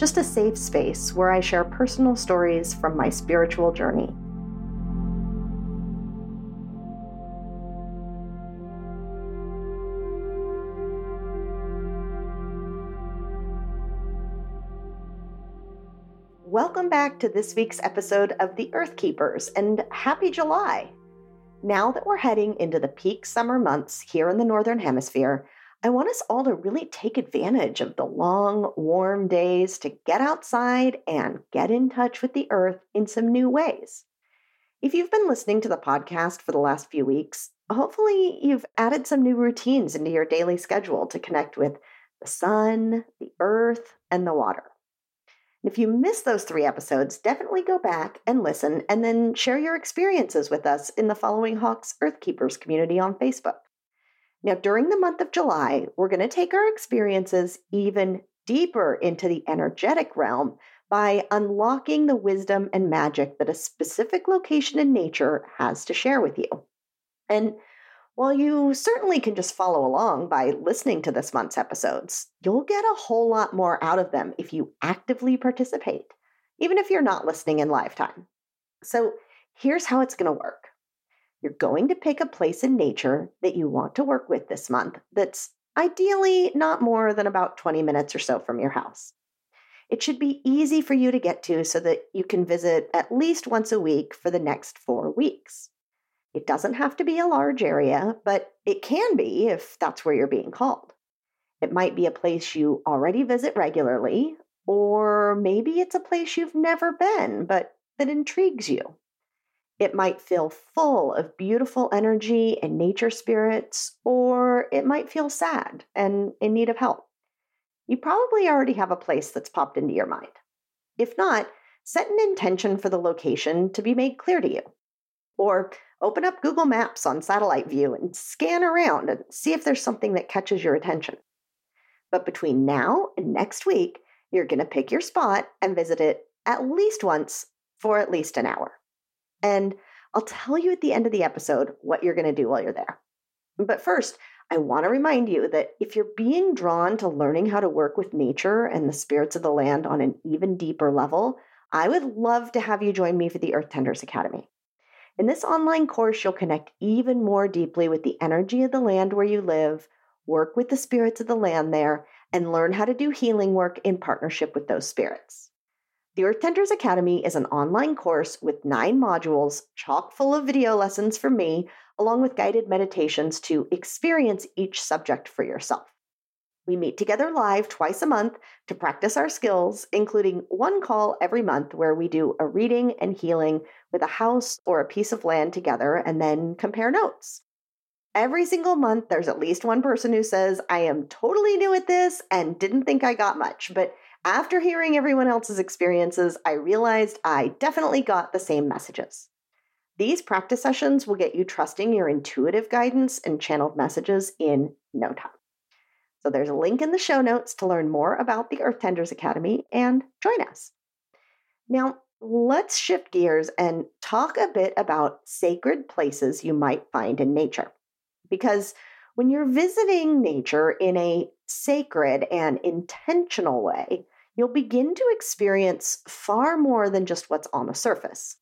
just a safe space where I share personal stories from my spiritual journey. Welcome back to this week's episode of The Earth Keepers and happy July! Now that we're heading into the peak summer months here in the Northern Hemisphere, I want us all to really take advantage of the long, warm days to get outside and get in touch with the earth in some new ways. If you've been listening to the podcast for the last few weeks, hopefully you've added some new routines into your daily schedule to connect with the sun, the earth, and the water. if you missed those three episodes, definitely go back and listen and then share your experiences with us in the Following Hawks Earth Keepers community on Facebook. Now, during the month of July, we're going to take our experiences even deeper into the energetic realm by unlocking the wisdom and magic that a specific location in nature has to share with you. And while you certainly can just follow along by listening to this month's episodes, you'll get a whole lot more out of them if you actively participate, even if you're not listening in live time. So here's how it's going to work. You're going to pick a place in nature that you want to work with this month that's ideally not more than about 20 minutes or so from your house. It should be easy for you to get to so that you can visit at least once a week for the next four weeks. It doesn't have to be a large area, but it can be if that's where you're being called. It might be a place you already visit regularly, or maybe it's a place you've never been, but that intrigues you. It might feel full of beautiful energy and nature spirits, or it might feel sad and in need of help. You probably already have a place that's popped into your mind. If not, set an intention for the location to be made clear to you. Or open up Google Maps on satellite view and scan around and see if there's something that catches your attention. But between now and next week, you're going to pick your spot and visit it at least once for at least an hour. And I'll tell you at the end of the episode what you're going to do while you're there. But first, I want to remind you that if you're being drawn to learning how to work with nature and the spirits of the land on an even deeper level, I would love to have you join me for the Earth Tenders Academy. In this online course, you'll connect even more deeply with the energy of the land where you live, work with the spirits of the land there, and learn how to do healing work in partnership with those spirits. The Earth Tenders Academy is an online course with nine modules, chock full of video lessons from me, along with guided meditations to experience each subject for yourself. We meet together live twice a month to practice our skills, including one call every month where we do a reading and healing with a house or a piece of land together and then compare notes. Every single month, there's at least one person who says, I am totally new at this and didn't think I got much, but after hearing everyone else's experiences, I realized I definitely got the same messages. These practice sessions will get you trusting your intuitive guidance and channeled messages in no time. So there's a link in the show notes to learn more about the Earth Tenders Academy and join us. Now, let's shift gears and talk a bit about sacred places you might find in nature. Because when you're visiting nature in a sacred and intentional way, you'll begin to experience far more than just what's on the surface.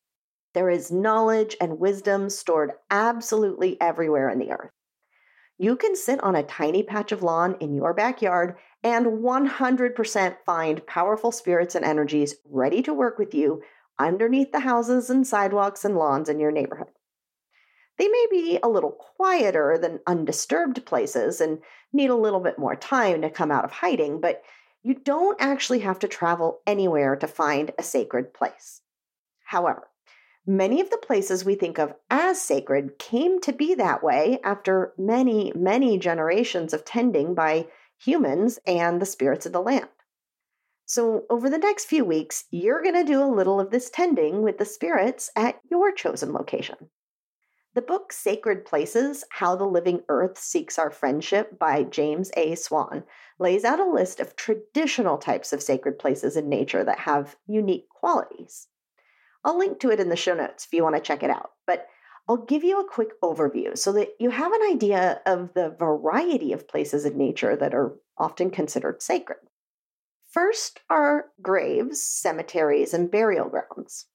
There is knowledge and wisdom stored absolutely everywhere in the earth. You can sit on a tiny patch of lawn in your backyard and 100% find powerful spirits and energies ready to work with you underneath the houses and sidewalks and lawns in your neighborhood. They may be a little quieter than undisturbed places and need a little bit more time to come out of hiding, but you don't actually have to travel anywhere to find a sacred place. However, many of the places we think of as sacred came to be that way after many, many generations of tending by humans and the spirits of the land. So, over the next few weeks, you're going to do a little of this tending with the spirits at your chosen location. The book Sacred Places How the Living Earth Seeks Our Friendship by James A. Swan lays out a list of traditional types of sacred places in nature that have unique qualities. I'll link to it in the show notes if you want to check it out, but I'll give you a quick overview so that you have an idea of the variety of places in nature that are often considered sacred. First are graves, cemeteries, and burial grounds.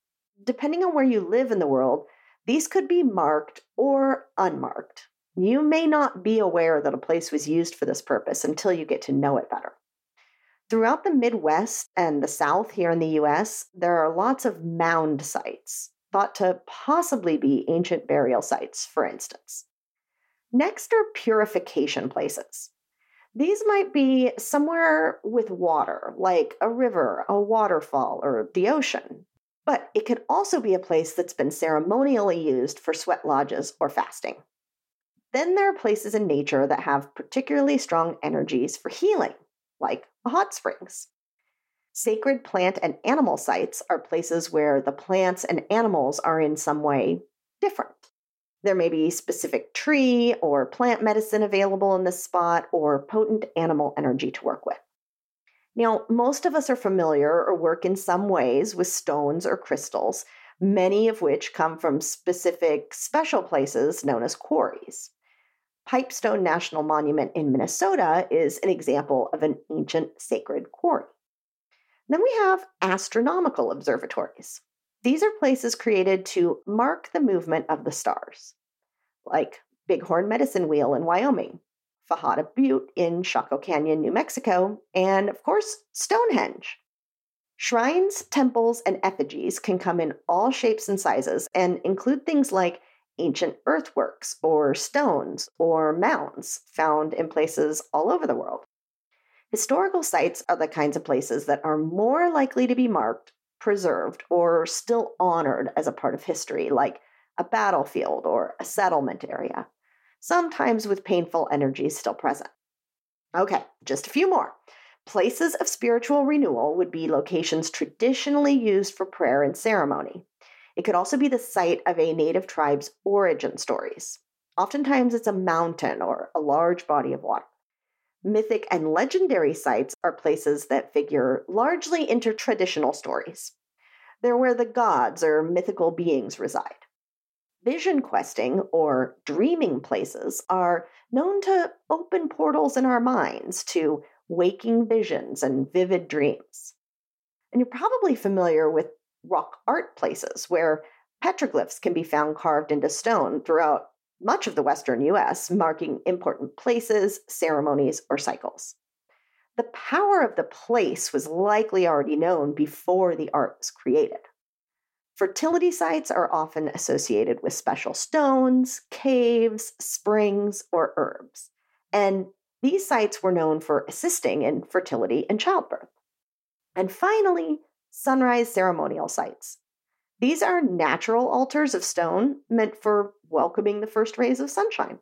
Depending on where you live in the world, these could be marked or unmarked. You may not be aware that a place was used for this purpose until you get to know it better. Throughout the Midwest and the South here in the US, there are lots of mound sites, thought to possibly be ancient burial sites, for instance. Next are purification places. These might be somewhere with water, like a river, a waterfall, or the ocean. But it could also be a place that's been ceremonially used for sweat lodges or fasting. Then there are places in nature that have particularly strong energies for healing, like hot springs. Sacred plant and animal sites are places where the plants and animals are in some way different. There may be specific tree or plant medicine available in this spot or potent animal energy to work with. Now, most of us are familiar or work in some ways with stones or crystals, many of which come from specific special places known as quarries. Pipestone National Monument in Minnesota is an example of an ancient sacred quarry. Then we have astronomical observatories. These are places created to mark the movement of the stars, like Bighorn Medicine Wheel in Wyoming, Fajada Butte in Chaco Canyon, New Mexico, and of course, Stonehenge. Shrines, temples, and effigies can come in all shapes and sizes and include things like ancient earthworks or stones or mounds found in places all over the world. Historical sites are the kinds of places that are more likely to be marked, preserved, or still honored as a part of history, like a battlefield or a settlement area sometimes with painful energies still present. Okay, just a few more. Places of spiritual renewal would be locations traditionally used for prayer and ceremony. It could also be the site of a native tribe's origin stories. Oftentimes, it's a mountain or a large body of water. Mythic and legendary sites are places that figure largely into traditional stories. They're where the gods or mythical beings reside. Vision questing or dreaming places are known to open portals in our minds to waking visions and vivid dreams. And you're probably familiar with rock art places where petroglyphs can be found carved into stone throughout much of the Western US, marking important places, ceremonies, or cycles. The power of the place was likely already known before the art was created. Fertility sites are often associated with special stones, caves, springs, or herbs. And these sites were known for assisting in fertility and childbirth. And finally, sunrise ceremonial sites. These are natural altars of stone meant for welcoming the first rays of sunshine.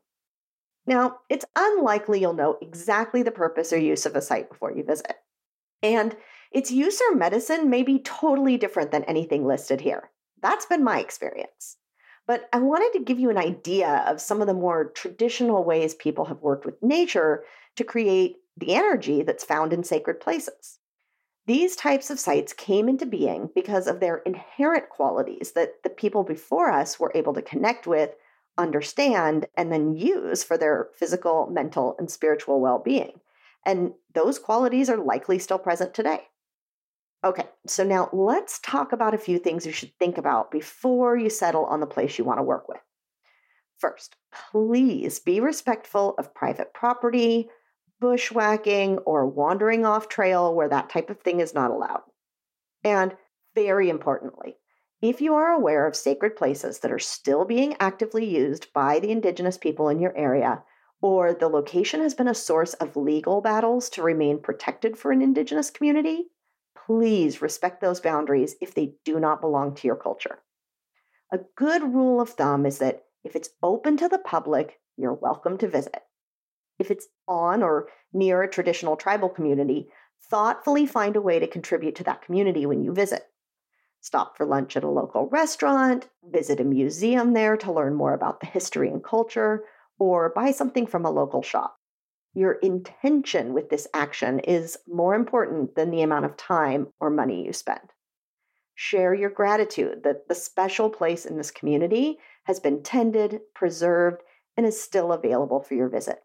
Now, it's unlikely you'll know exactly the purpose or use of a site before you visit. And its use or medicine may be totally different than anything listed here. That's been my experience. But I wanted to give you an idea of some of the more traditional ways people have worked with nature to create the energy that's found in sacred places. These types of sites came into being because of their inherent qualities that the people before us were able to connect with, understand, and then use for their physical, mental, and spiritual well being. And those qualities are likely still present today. Okay, so now let's talk about a few things you should think about before you settle on the place you want to work with. First, please be respectful of private property, bushwhacking, or wandering off trail where that type of thing is not allowed. And very importantly, if you are aware of sacred places that are still being actively used by the indigenous people in your area, or the location has been a source of legal battles to remain protected for an indigenous community, please respect those boundaries if they do not belong to your culture. A good rule of thumb is that if it's open to the public, you're welcome to visit. If it's on or near a traditional tribal community, thoughtfully find a way to contribute to that community when you visit. Stop for lunch at a local restaurant, visit a museum there to learn more about the history and culture, or buy something from a local shop. Your intention with this action is more important than the amount of time or money you spend. Share your gratitude that the special place in this community has been tended, preserved, and is still available for your visit.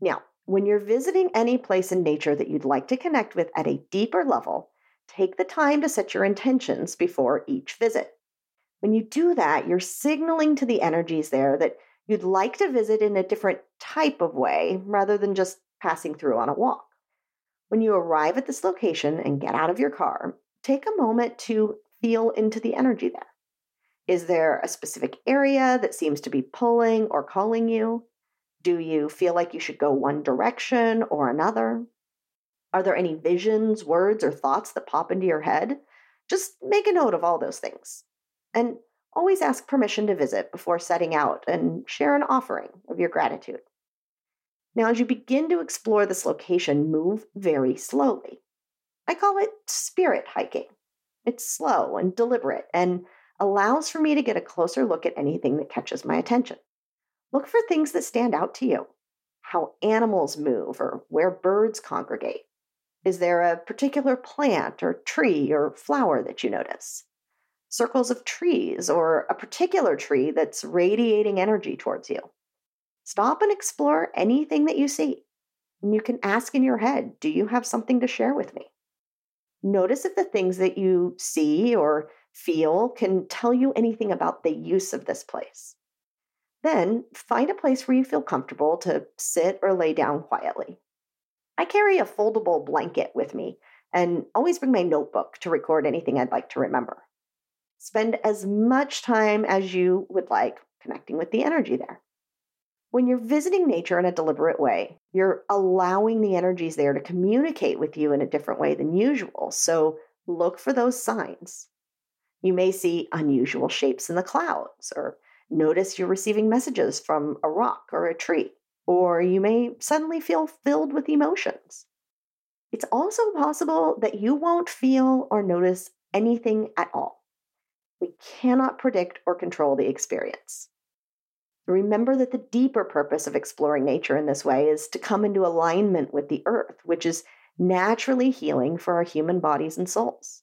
Now, when you're visiting any place in nature that you'd like to connect with at a deeper level, take the time to set your intentions before each visit. When you do that, you're signaling to the energies there that you'd like to visit in a different type of way rather than just passing through on a walk. When you arrive at this location and get out of your car, take a moment to feel into the energy there. Is there a specific area that seems to be pulling or calling you? Do you feel like you should go one direction or another? Are there any visions, words, or thoughts that pop into your head? Just make a note of all those things. And always ask permission to visit before setting out and share an offering of your gratitude. Now, as you begin to explore this location, move very slowly. I call it spirit hiking. It's slow and deliberate and allows for me to get a closer look at anything that catches my attention. Look for things that stand out to you how animals move or where birds congregate. Is there a particular plant or tree or flower that you notice? Circles of trees or a particular tree that's radiating energy towards you. Stop and explore anything that you see. And you can ask in your head, Do you have something to share with me? Notice if the things that you see or feel can tell you anything about the use of this place. Then find a place where you feel comfortable to sit or lay down quietly. I carry a foldable blanket with me and always bring my notebook to record anything I'd like to remember. Spend as much time as you would like connecting with the energy there. When you're visiting nature in a deliberate way, you're allowing the energies there to communicate with you in a different way than usual. So look for those signs. You may see unusual shapes in the clouds, or notice you're receiving messages from a rock or a tree or you may suddenly feel filled with emotions. It's also possible that you won't feel or notice anything at all. We cannot predict or control the experience. Remember that the deeper purpose of exploring nature in this way is to come into alignment with the earth, which is naturally healing for our human bodies and souls.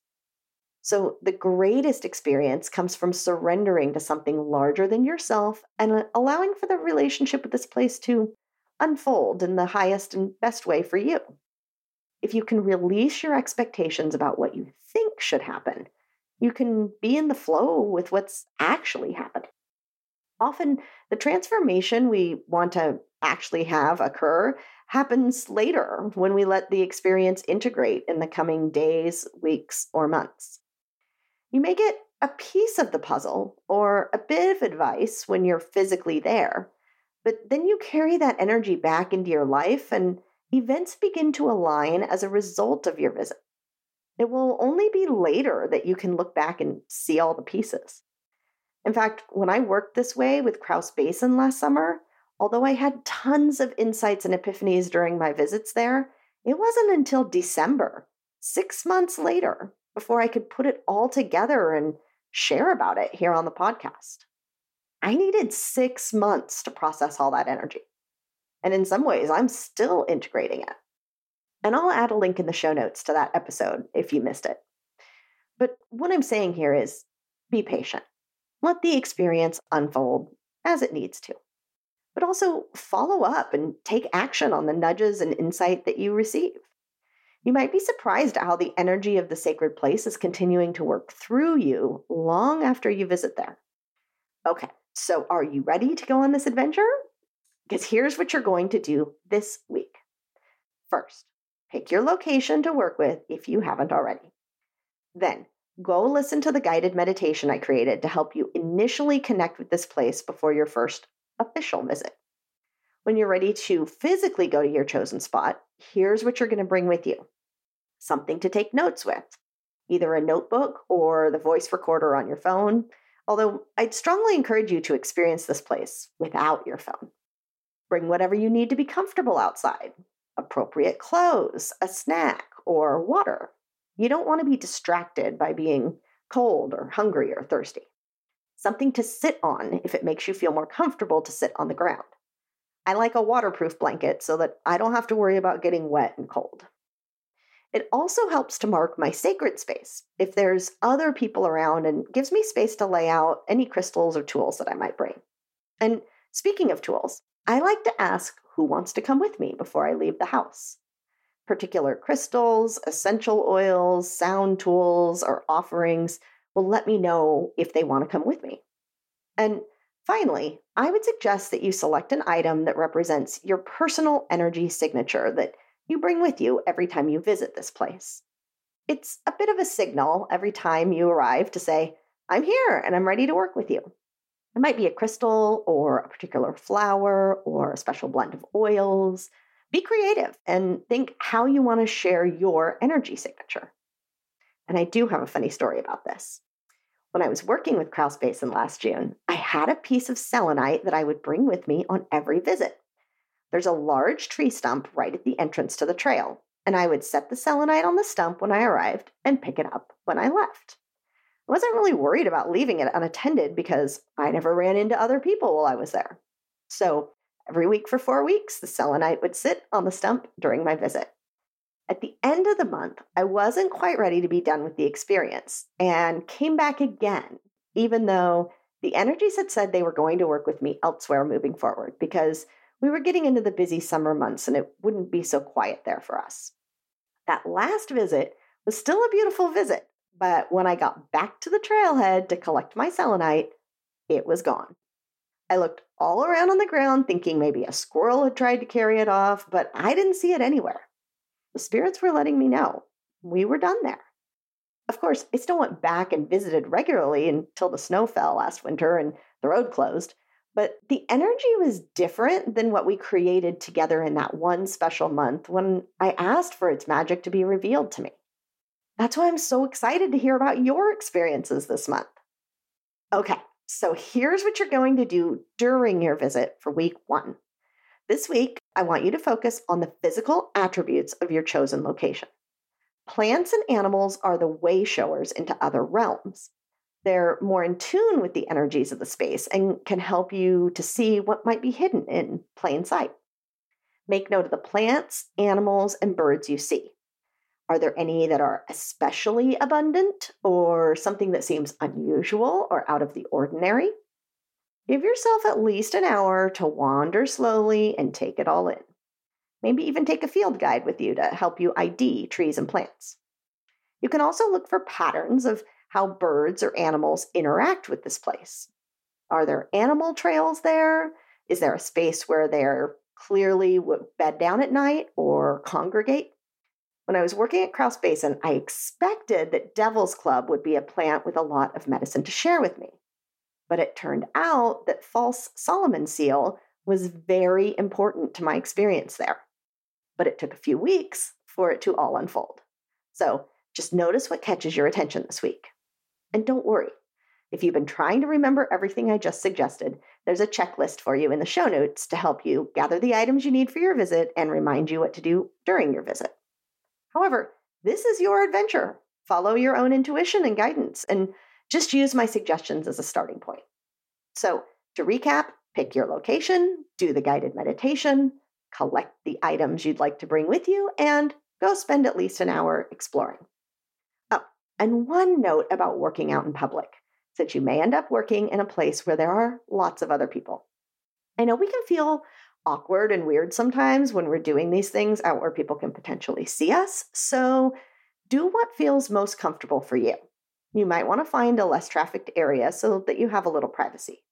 So, the greatest experience comes from surrendering to something larger than yourself and allowing for the relationship with this place to unfold in the highest and best way for you. If you can release your expectations about what you think should happen, you can be in the flow with what's actually happening. Often, the transformation we want to actually have occur happens later when we let the experience integrate in the coming days, weeks, or months. You may get a piece of the puzzle or a bit of advice when you're physically there, but then you carry that energy back into your life and events begin to align as a result of your visit. It will only be later that you can look back and see all the pieces. In fact, when I worked this way with Krause Basin last summer, although I had tons of insights and epiphanies during my visits there, it wasn't until December, six months later, before I could put it all together and share about it here on the podcast. I needed six months to process all that energy. And in some ways, I'm still integrating it. And I'll add a link in the show notes to that episode if you missed it. But what I'm saying here is be patient. Let the experience unfold as it needs to. But also follow up and take action on the nudges and insight that you receive. You might be surprised at how the energy of the sacred place is continuing to work through you long after you visit there. Okay, so are you ready to go on this adventure? Because here's what you're going to do this week. First, pick your location to work with if you haven't already. Then, go listen to the guided meditation I created to help you initially connect with this place before your first official visit. When you're ready to physically go to your chosen spot, here's what you're going to bring with you something to take notes with, either a notebook or the voice recorder on your phone. Although I'd strongly encourage you to experience this place without your phone. Bring whatever you need to be comfortable outside appropriate clothes, a snack, or water. You don't want to be distracted by being cold or hungry or thirsty. Something to sit on if it makes you feel more comfortable to sit on the ground. I like a waterproof blanket so that I don't have to worry about getting wet and cold. It also helps to mark my sacred space if there's other people around and gives me space to lay out any crystals or tools that I might bring. And speaking of tools, I like to ask who wants to come with me before I leave the house. Particular crystals, essential oils, sound tools, or offerings will let me know if they want to come with me. And finally, I would suggest that you select an item that represents your personal energy signature that you bring with you every time you visit this place. It's a bit of a signal every time you arrive to say, I'm here and I'm ready to work with you. It might be a crystal or a particular flower or a special blend of oils. Be creative and think how you want to share your energy signature. And I do have a funny story about this. When I was working with Krause Basin last June, I had a piece of selenite that I would bring with me on every visit. There's a large tree stump right at the entrance to the trail, and I would set the selenite on the stump when I arrived and pick it up when I left. I wasn't really worried about leaving it unattended because I never ran into other people while I was there. So every week for four weeks, the selenite would sit on the stump during my visit. At the end of the month, I wasn't quite ready to be done with the experience and came back again, even though the energies had said they were going to work with me elsewhere moving forward because we were getting into the busy summer months and it wouldn't be so quiet there for us. That last visit was still a beautiful visit, but when I got back to the trailhead to collect my selenite, it was gone. I looked all around on the ground thinking maybe a squirrel had tried to carry it off, but I didn't see it anywhere. The spirits were letting me know we were done there. Of course, I still went back and visited regularly until the snow fell last winter and the road closed, but the energy was different than what we created together in that one special month when I asked for its magic to be revealed to me. That's why I'm so excited to hear about your experiences this month. Okay, so here's what you're going to do during your visit for week one. This week, I want you to focus on the physical attributes of your chosen location. Plants and animals are the way showers into other realms. They're more in tune with the energies of the space and can help you to see what might be hidden in plain sight. Make note of the plants, animals, and birds you see. Are there any that are especially abundant or something that seems unusual or out of the ordinary? Give yourself at least an hour to wander slowly and take it all in. Maybe even take a field guide with you to help you ID trees and plants. You can also look for patterns of how birds or animals interact with this place. Are there animal trails there? Is there a space where they're clearly bed down at night or congregate? When I was working at Krause Basin, I expected that Devil's Club would be a plant with a lot of medicine to share with me. But it turned out that false Solomon seal was very important to my experience there. But it took a few weeks for it to all unfold. So just notice what catches your attention this week. And don't worry, if you've been trying to remember everything I just suggested, there's a checklist for you in the show notes to help you gather the items you need for your visit and remind you what to do during your visit. However, this is your adventure. Follow your own intuition and guidance, and just use my suggestions as a starting point. So, to recap, pick your location, do the guided meditation, collect the items you'd like to bring with you, and go spend at least an hour exploring. Oh, and one note about working out in public, since you may end up working in a place where there are lots of other people. I know we can feel awkward and weird sometimes when we're doing these things out where people can potentially see us. So do what feels most comfortable for you. You might want to find a less trafficked area so that you have a little privacy.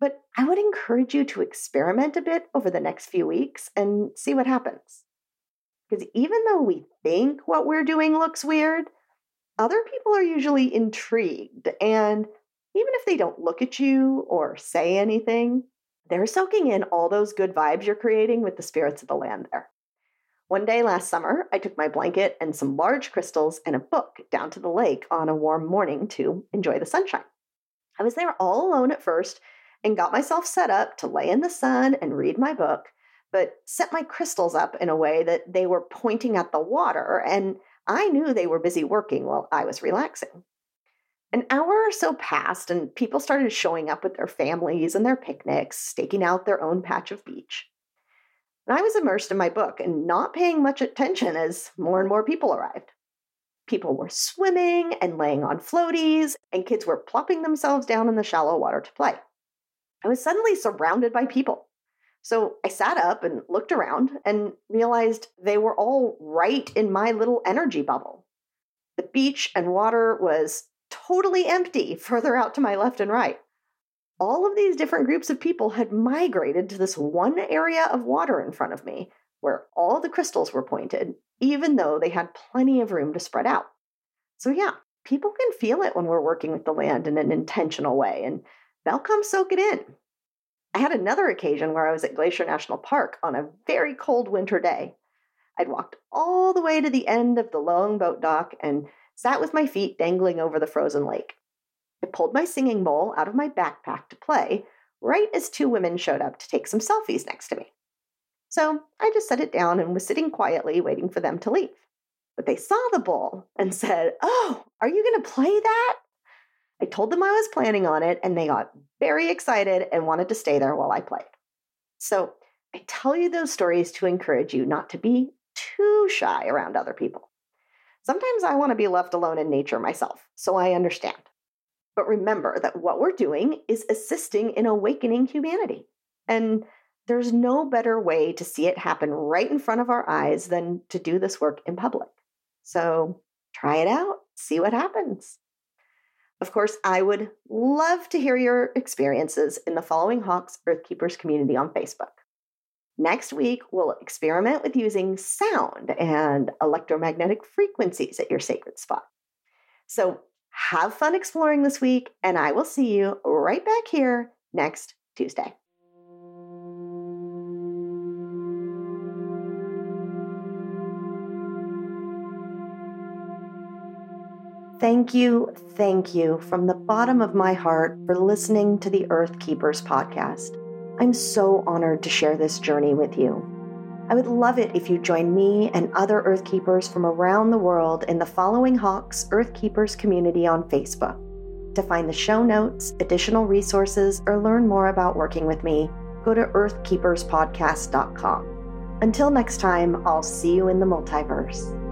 But I would encourage you to experiment a bit over the next few weeks and see what happens. Because even though we think what we're doing looks weird, other people are usually intrigued. And even if they don't look at you or say anything, they're soaking in all those good vibes you're creating with the spirits of the land there. One day last summer, I took my blanket and some large crystals and a book down to the lake on a warm morning to enjoy the sunshine. I was there all alone at first and got myself set up to lay in the sun and read my book, but set my crystals up in a way that they were pointing at the water, and I knew they were busy working while I was relaxing. An hour or so passed, and people started showing up with their families and their picnics, staking out their own patch of beach. And I was immersed in my book and not paying much attention as more and more people arrived. People were swimming and laying on floaties, and kids were plopping themselves down in the shallow water to play. I was suddenly surrounded by people. So I sat up and looked around and realized they were all right in my little energy bubble. The beach and water was totally empty further out to my left and right. All of these different groups of people had migrated to this one area of water in front of me where all the crystals were pointed, even though they had plenty of room to spread out. So, yeah, people can feel it when we're working with the land in an intentional way, and they'll come soak it in. I had another occasion where I was at Glacier National Park on a very cold winter day. I'd walked all the way to the end of the longboat dock and sat with my feet dangling over the frozen lake. I pulled my singing bowl out of my backpack to play right as two women showed up to take some selfies next to me. So I just set it down and was sitting quietly waiting for them to leave. But they saw the bowl and said, Oh, are you going to play that? I told them I was planning on it, and they got very excited and wanted to stay there while I played. So I tell you those stories to encourage you not to be too shy around other people. Sometimes I want to be left alone in nature myself, so I understand. But remember that what we're doing is assisting in awakening humanity. And there's no better way to see it happen right in front of our eyes than to do this work in public. So try it out, see what happens. Of course, I would love to hear your experiences in the following Hawks Earthkeepers community on Facebook. Next week, we'll experiment with using sound and electromagnetic frequencies at your sacred spot. So have fun exploring this week, and I will see you right back here next Tuesday. Thank you, thank you from the bottom of my heart for listening to the Earth Keepers podcast. I'm so honored to share this journey with you. I would love it if you join me and other Earth Keepers from around the world in the following Hawks Earth Keepers community on Facebook. To find the show notes, additional resources, or learn more about working with me, go to earthkeeperspodcast.com. Until next time, I'll see you in the multiverse.